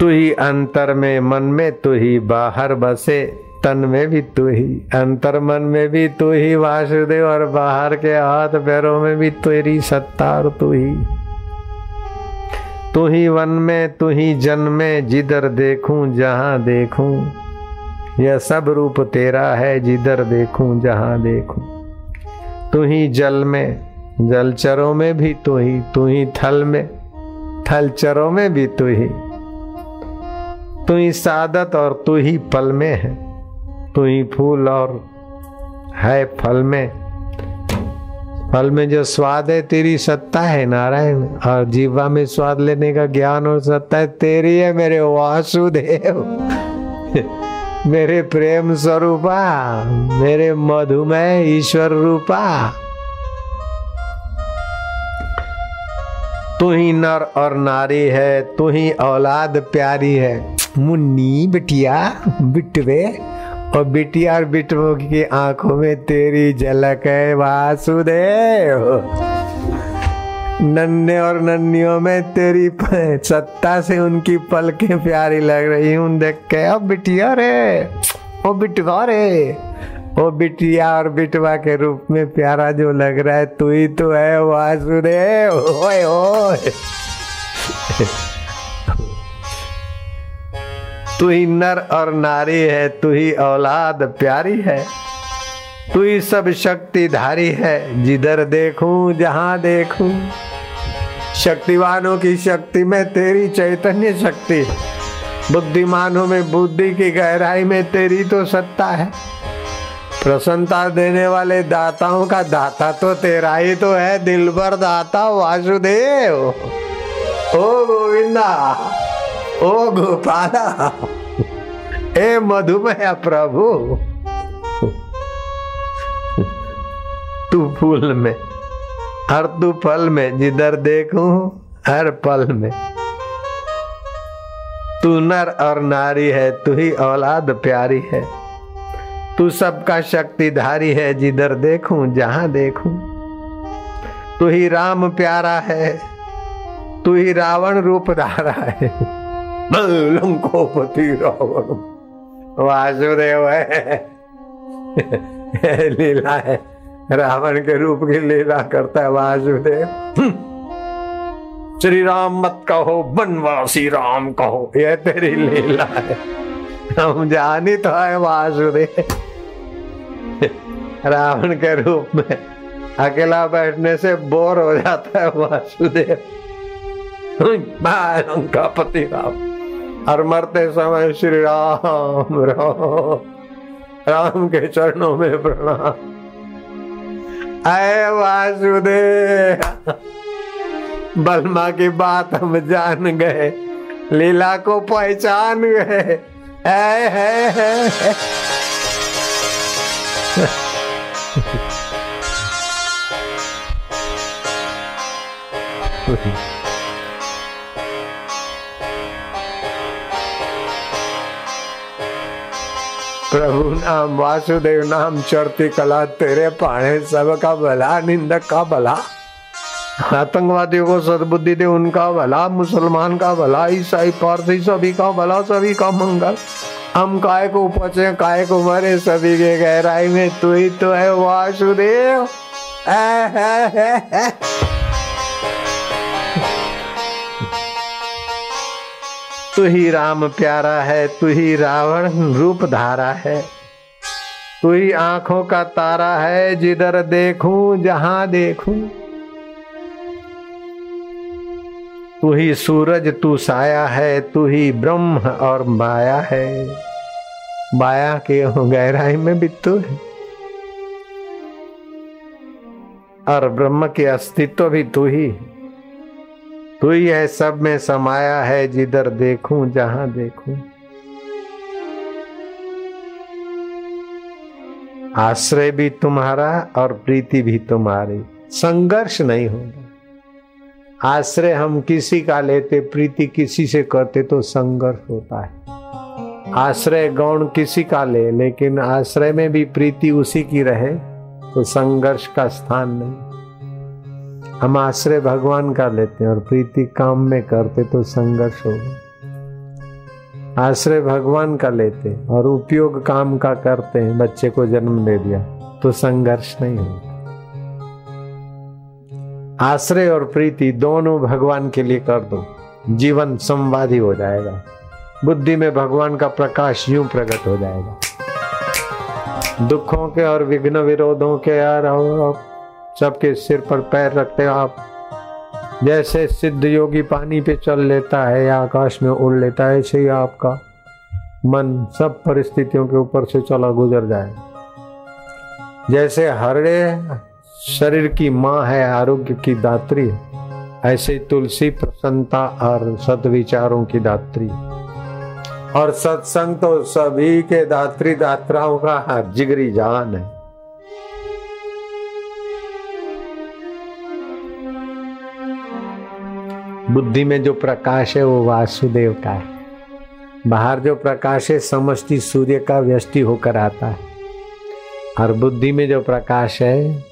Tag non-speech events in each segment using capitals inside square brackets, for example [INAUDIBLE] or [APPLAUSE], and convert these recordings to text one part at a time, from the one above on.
तू ही अंतर में मन में तू ही बाहर बसे, तन में भी तू ही अंतर मन में भी तू ही वासुदेव और बाहर के हाथ पैरों में भी तेरी सत्ता और तू ही तू ही वन में तू ही जन में, जिधर देखूँ जहाँ देखूँ। यह सब रूप तेरा है, जिधर देखूँ जहाँ देखूँ। तू ही जल में, जलचरों में भी तू ही तू ही थल में, थलचरों में भी तू ही तू ही सादत और तू ही पल में है। तू ही फूल और है फल में। फल में जो स्वाद है, तेरी सत्ता है नारायण। और जीवा में स्वाद लेने का ज्ञान और सत्ता है, तेरी है मेरे वासुदेव। [LAUGHS] मेरे प्रेम स्वरूपा, मेरे मधुमय ईश्वर रूपा। तू ही नर और नारी है, तू ही औलाद प्यारी है। मुन्नी बिटिया बिटवे, और बिटिया और बिटवों की आँखों में तेरी झलक है वासुदेव। नन्हे और नन्नियों में तेरी सत्ता से उनकी पलकें प्यारी लग रही हूँ, देख के। अब बिटिया रे, ओ बिटवा रे, ओ बिटिया और बिटवा के रूप में प्यारा जो लग रहा है, तू ही तो है वासुदेव। ओए ओए। तू ही नर और नारी है तू ही औलाद प्यारी है। तू ही सब शक्तिधारी है, जिधर देखूँ, जहाँ देखूँ। शक्तिवानों की शक्ति में तेरी चैतन्य शक्ति बुद्धिमानों में बुद्धि की गहराई में तेरी तो सत्ता है। प्रसन्नता देने वाले दाताओं का दाता तो तेरा ही तो है दिल भर दाता वासुदेव। ओ गोविंदा। ओ गोपाला। ए मधुमय प्रभु। तू फूल में, हर तू फल में, जिधर देखूँ, हर पल में। तू नर और नारी है, तू ही औलाद प्यारी है। तू सबका शक्तिधारी है, जिधर देखूँ, जहाँ देखूँ। तू ही राम प्यारा है, तू ही रावण रूप धारा है। लंकोपति रावण वासुदेव है। लीला है। रावण के रूप की लीला करता है वासुदेव। हम्म। श्री राम मत कहो बनवासी राम कहो, यह तेरी लीला है। हम जानी तो है वासुदेव। रावण के रूप में अकेला बैठने से बोर हो जाता है वासुदेव। का पति राम और मरते समय श्री राम राम राम के चरणों में प्रणाम आए वासुदेव बलमा की बात हम जान गए लीला को पहचान गए है, है, है, है। प्रभु नाम वासुदेव नाम चढ़ती कला तेरे पाने सबका भला निंदक का भला। आतंकवादियों को सदबुद्धि दे उनका भला मुसलमान का भला ईसाई पारसी सभी का भला सभी का मंगल। हम काय को पचे काय को मरे सभी के गहराई में तू ही तो है वासुदेव। है, है, है, है। तू ही राम प्यारा है, तू ही रावण रूप धारा है। तू ही आँखों का तारा है, जिधर देखूँ, जहाँ देखूँ। तू ही सूरज, तू साया है, तू ही ब्रह्म और माया है। माया के गहराई में भी तू है। और ब्रह्म के अस्तित्व भी तू ही। तू ही है सब में समाया है, जिधर देखूँ, जहाँ देखूँ। आश्रय भी तुम्हारा और प्रीति भी तुम्हारी। संघर्ष नहीं होगा। आश्रय हम किसी का लेते, प्रीति किसी से करते तो संघर्ष होता है। आश्रय गौण किसी का ले, लेकिन आश्रय में भी प्रीति उसी की रहे तो संघर्ष का स्थान नहीं। हम आश्रय भगवान का लेते हैं और प्रीति काम में करते तो संघर्ष होगा। आश्रय भगवान का लेते और उपयोग काम का करते हैं, बच्चे को जन्म दे दिया तो संघर्ष नहीं होगा। आश्रय और प्रीति दोनों भगवान के लिए कर दो। जीवन संवादी हो जाएगा। बुद्धि में भगवान का प्रकाश यूँ प्रकट हो जाएगा। दुखों के और विघ्न विरोधों के यार सबके सिर पर पैर रखते हो आप। जैसे सिद्ध योगी पानी पे चल लेता है, या आकाश में उड़ लेता है, ऐसे ही आपका मन सब परिस्थितियों के ऊपर से चला गुजर जाए। जैसे हरड़े शरीर की माँ है, आरोग्य की दात्री ऐसे तुलसी प्रसन्नता और सदविचारों की दात्री। और सत्संग तो सभी के दात्री दात्राओं का जिगरी जान है। बुद्धि में जो प्रकाश है वो वासुदेव का है। बाहर जो प्रकाश है, समष्टि सूर्य का व्यष्टि होकर आता है। और बुद्धि में जो प्रकाश है,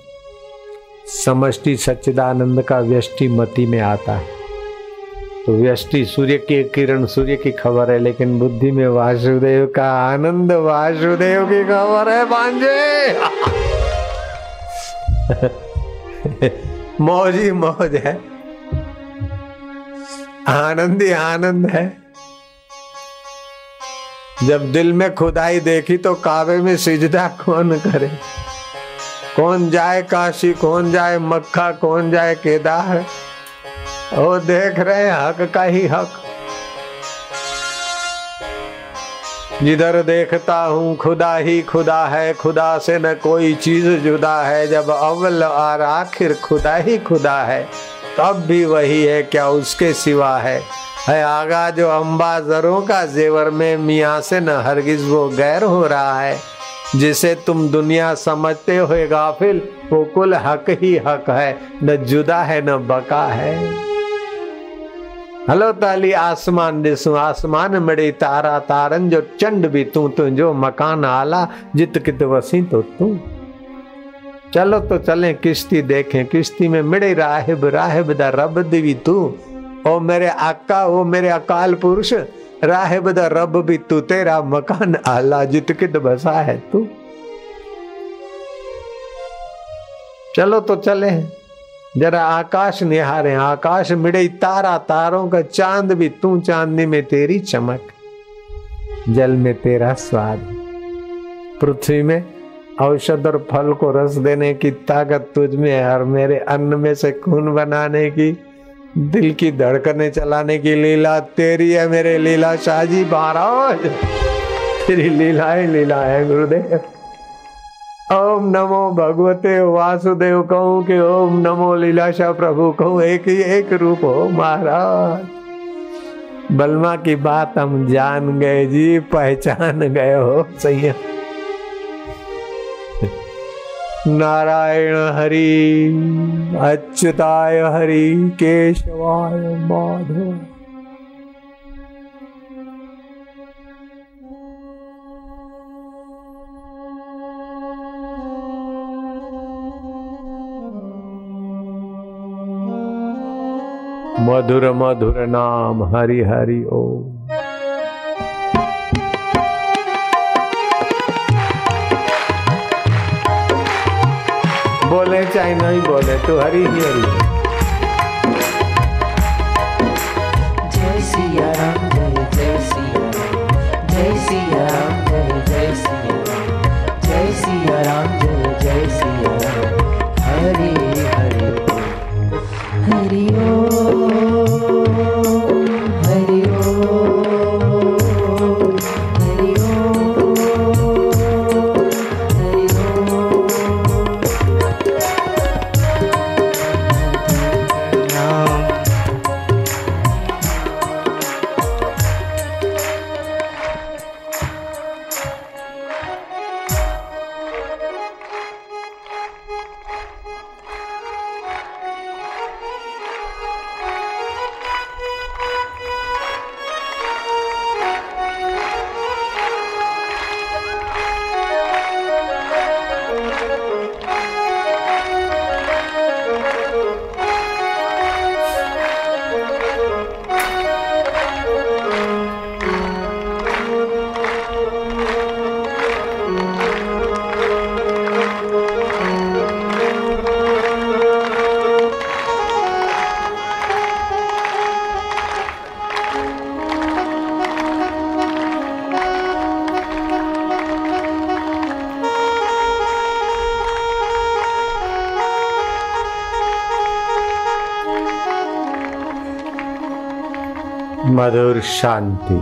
समष्टि सच्चिदानंद का व्यष्टि मति में आता है। तो व्यष्टि सूर्य की किरण, सूर्य की खबर है, लेकिन बुद्धि में वासुदेव का आनंद, वासुदेव की खबर है बांझे [LAUGHS] मौज ही मौज है। आनंद ही आनंद है। जब दिल में खुदाई देखी तो कावे में सिजदा कौन करे? कौन जाए काशी, कौन जाए मक्का, कौन जाए केदार? वो देख रहे हक का ही हक। जिधर देखता हूँ खुदा ही खुदा है, खुदा से न कोई चीज़ जुदा है। जब अव्वल और आखिर खुदा ही खुदा है। तब भी वही है क्या उसके सिवा है? है आगा जो अम्बा जरों का जेवर में मियाँ से न हरगिज वो गैर हो रहा है। जिसे तुम दुनिया समझते हो गाफिल, वो कुल हक ही हक है, न जुदा है, न बका है। हलो ताली आसमान ॾिसूं आसमान मिड़े तारा तारन जो चंड भी तू तुझो मकान आला, जित कित वसी तो तू। चलो तो चले किश्ती देखें। किश्ती में मिड़े राहिब राहिब दा रब दिवी तू। ओ मेरे आका, ओ मेरे अकाल पुरुष राह बदा रब भी तू। तेरा मकान आला जित कित बसा है तू। चलो तो चले। जरा आकाश निहारे। आकाश मिड़े तारा तारों का चाँद भी तू। चांदनी में तेरी चमक, जल में तेरा स्वाद। पृथ्वी में औषध और फल को रस देने की ताकत तुझ में है और मेरे अन्न में से खून बनाने की, दिल की धड़कने चलाने की लीला तेरी है मेरे लीला शाहजी महाराज। तेरी लीला है लीला है गुरुदेव। ओम नमो भगवते वासुदेव, कहूँ कि ओम नमो लीलाशाह प्रभु, कहूँ एक ही एक रूप हो महाराज। बलमा की बात हम जान गए जी, पहचान गए हो सही नारायण हरि अच्युताय हरि केशवाय माधव। मधुर मधुर नाम हरि हरि ओम। चाहे नहीं बोले तो हरी ही हरी जय सिया राम जय जय जय राम जय जय जय राम जय जय मधुर शांति।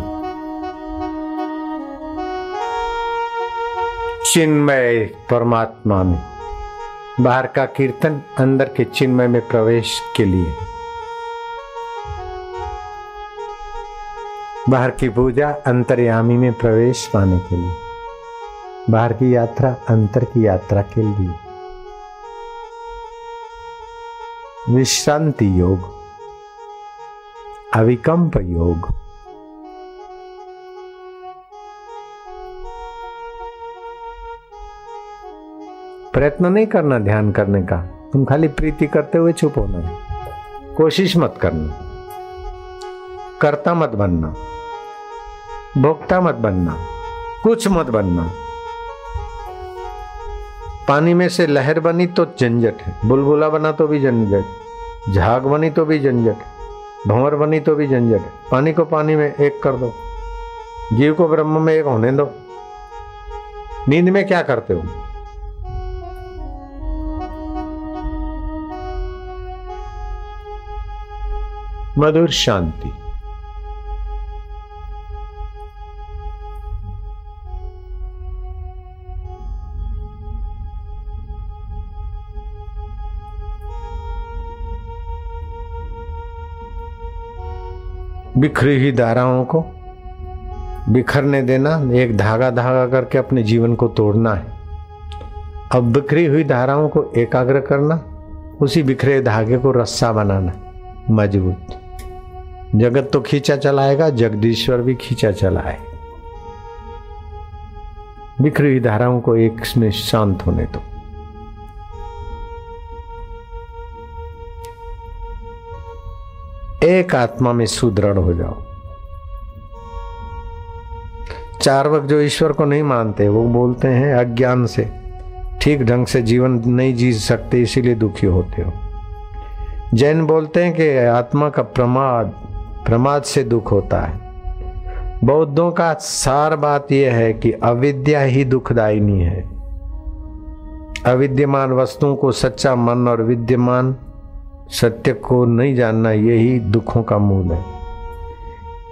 चिन्मय परमात्मा में। बाहर का कीर्तन अंदर के चिन्मय में प्रवेश के लिए। बाहर की पूजा अंतर्यामी में प्रवेश पाने के लिए। बाहर की यात्रा अंतर की यात्रा के लिए। विश्रांति योग। अविकंप योग प्रयत्न नहीं करना ध्यान करने का। तुम खाली प्रीति करते हुए चुप होना है। कोशिश मत करना। करता मत बनना। भोक्ता मत बनना। कुछ मत बनना। पानी में से लहर बनी तो झंझट है। बुलबुला बना तो भी झंझट। झाग बनी तो भी झंझट भंवर बनी तो भी झंझट। पानी को पानी में एक कर दो। जीव को ब्रह्म में एक होने दो। नींद में क्या करते हो? मधुर शांति। बिखरी हुई धाराओं को बिखरने देना, एक धागा धागा करके अपने जीवन को तोड़ना है। अब बिखरी हुई धाराओं को एकाग्र करना, उसी बिखरे धागे को रस्सा बनाना, मज़बूत। जगत तो खींचा चलाएगा, जगदीश्वर भी खींचा चलाए बिखरी हुई धाराओं को एक में शांत होने दो। एक आत्मा में सुदृढ़ हो जाओ। चार वक्त जो ईश्वर को नहीं मानते, वो बोलते हैं अज्ञान से, ठीक ढंग से जीवन नहीं जी सकते, इसीलिए दुखी होते हो। जैन बोलते हैं कि आत्मा का प्रमाद प्रमाद से दुख होता है। बौद्धों का सार बात यह है कि अविद्या ही दुखदायिनी है। अविद्यमान वस्तुओं को सच्चा मन और विद्यमान सत्य को नहीं जानना यही दुखों का मूल है।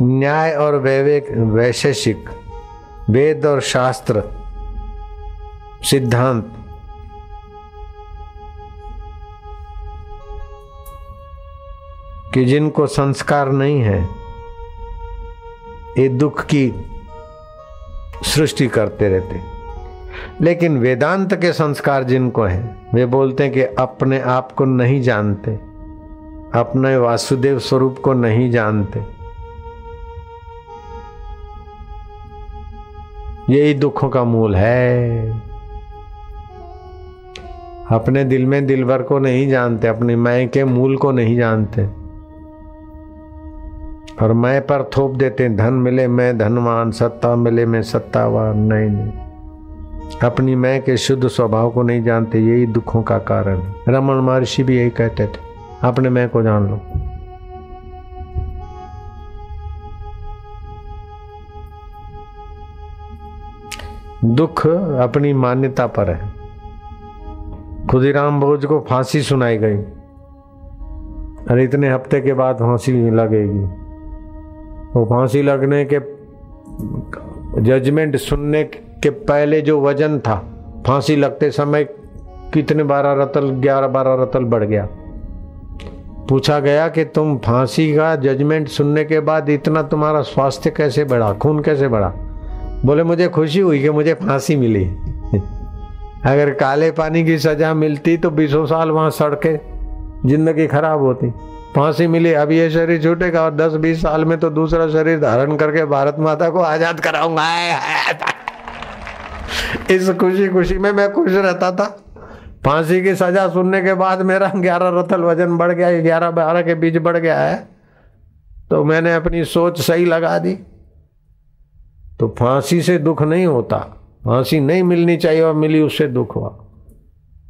न्याय और वैवेक, वैशेषिक, वेद और शास्त्र, सिद्धांत। कि जिनको संस्कार नहीं है, ये दुख की सृष्टि करते रहते। लेकिन वेदांत के संस्कार जिनको हैं, वे बोलते हैं कि अपने आप को नहीं जानते, अपने वासुदेव स्वरूप को नहीं जानते। यही दुखों का मूल है। अपने दिल में दिलवर को नहीं जानते, अपने मैं के मूल को नहीं जानते। और मैं पर थोप देते धन मिले मैं धनवान, सत्ता मिले मैं सत्तावान, नहीं नहीं। अपनी मैं के शुद्ध स्वभाव को नहीं जानते, यही दुखों का कारण है। रमन महर्षि भी यही कहते थे, अपने मैं को जान लो। दुख अपनी मान्यता पर है। खुदीराम भोज को फांसी सुनाई गई। अरे, इतने हफ़्ते के बाद फांसी लगेगी। वो फांसी लगने के जजमेंट सुनने के पहले जो वज़न था, फांसी लगते समय कितने बारह रतल, ग्यारह बारह रतल बढ़ गया। पूछा गया कि तुम फांसी का जजमेंट सुनने के बाद इतना तुम्हारा स्वास्थ्य कैसे बढ़ा, खून कैसे बढ़ा? बोले, मुझे खुशी हुई कि मुझे फांसी मिली। [LAUGHS] अगर काले पानी की सजा मिलती तो बीसों साल वहाँ सड़के, ज़िंदगी खराब होती। फांसी मिली, अब ये शरीर छूटेगा और दस बीस साल में तो दूसरा शरीर धारण करके भारत माता को आज़ाद कराऊँगा। [LAUGHS] इस खुशी खुशी में मैं खुश रहता था। फांसी की सजा सुनने के बाद मेरा ग्यारह रतल वज़न बढ़ गया ग्यारह बारह के बीच बढ़ गया है। तो मैंने अपनी सोच सही लगा दी। तो फांसी से दुख नहीं होता। फांसी नहीं मिलनी चाहिए और मिली उससे दुख हुआ।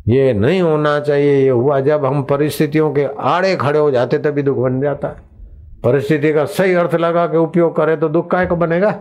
ये नहीं होना चाहिए, ये हुआ। जब हम परिस्थितियों के आड़े खड़े हो जाते, तभी दुख बन जाता। है परिस्थिति का सही अर्थ लगा के उपयोग करें तो दुख का एक बनेगा।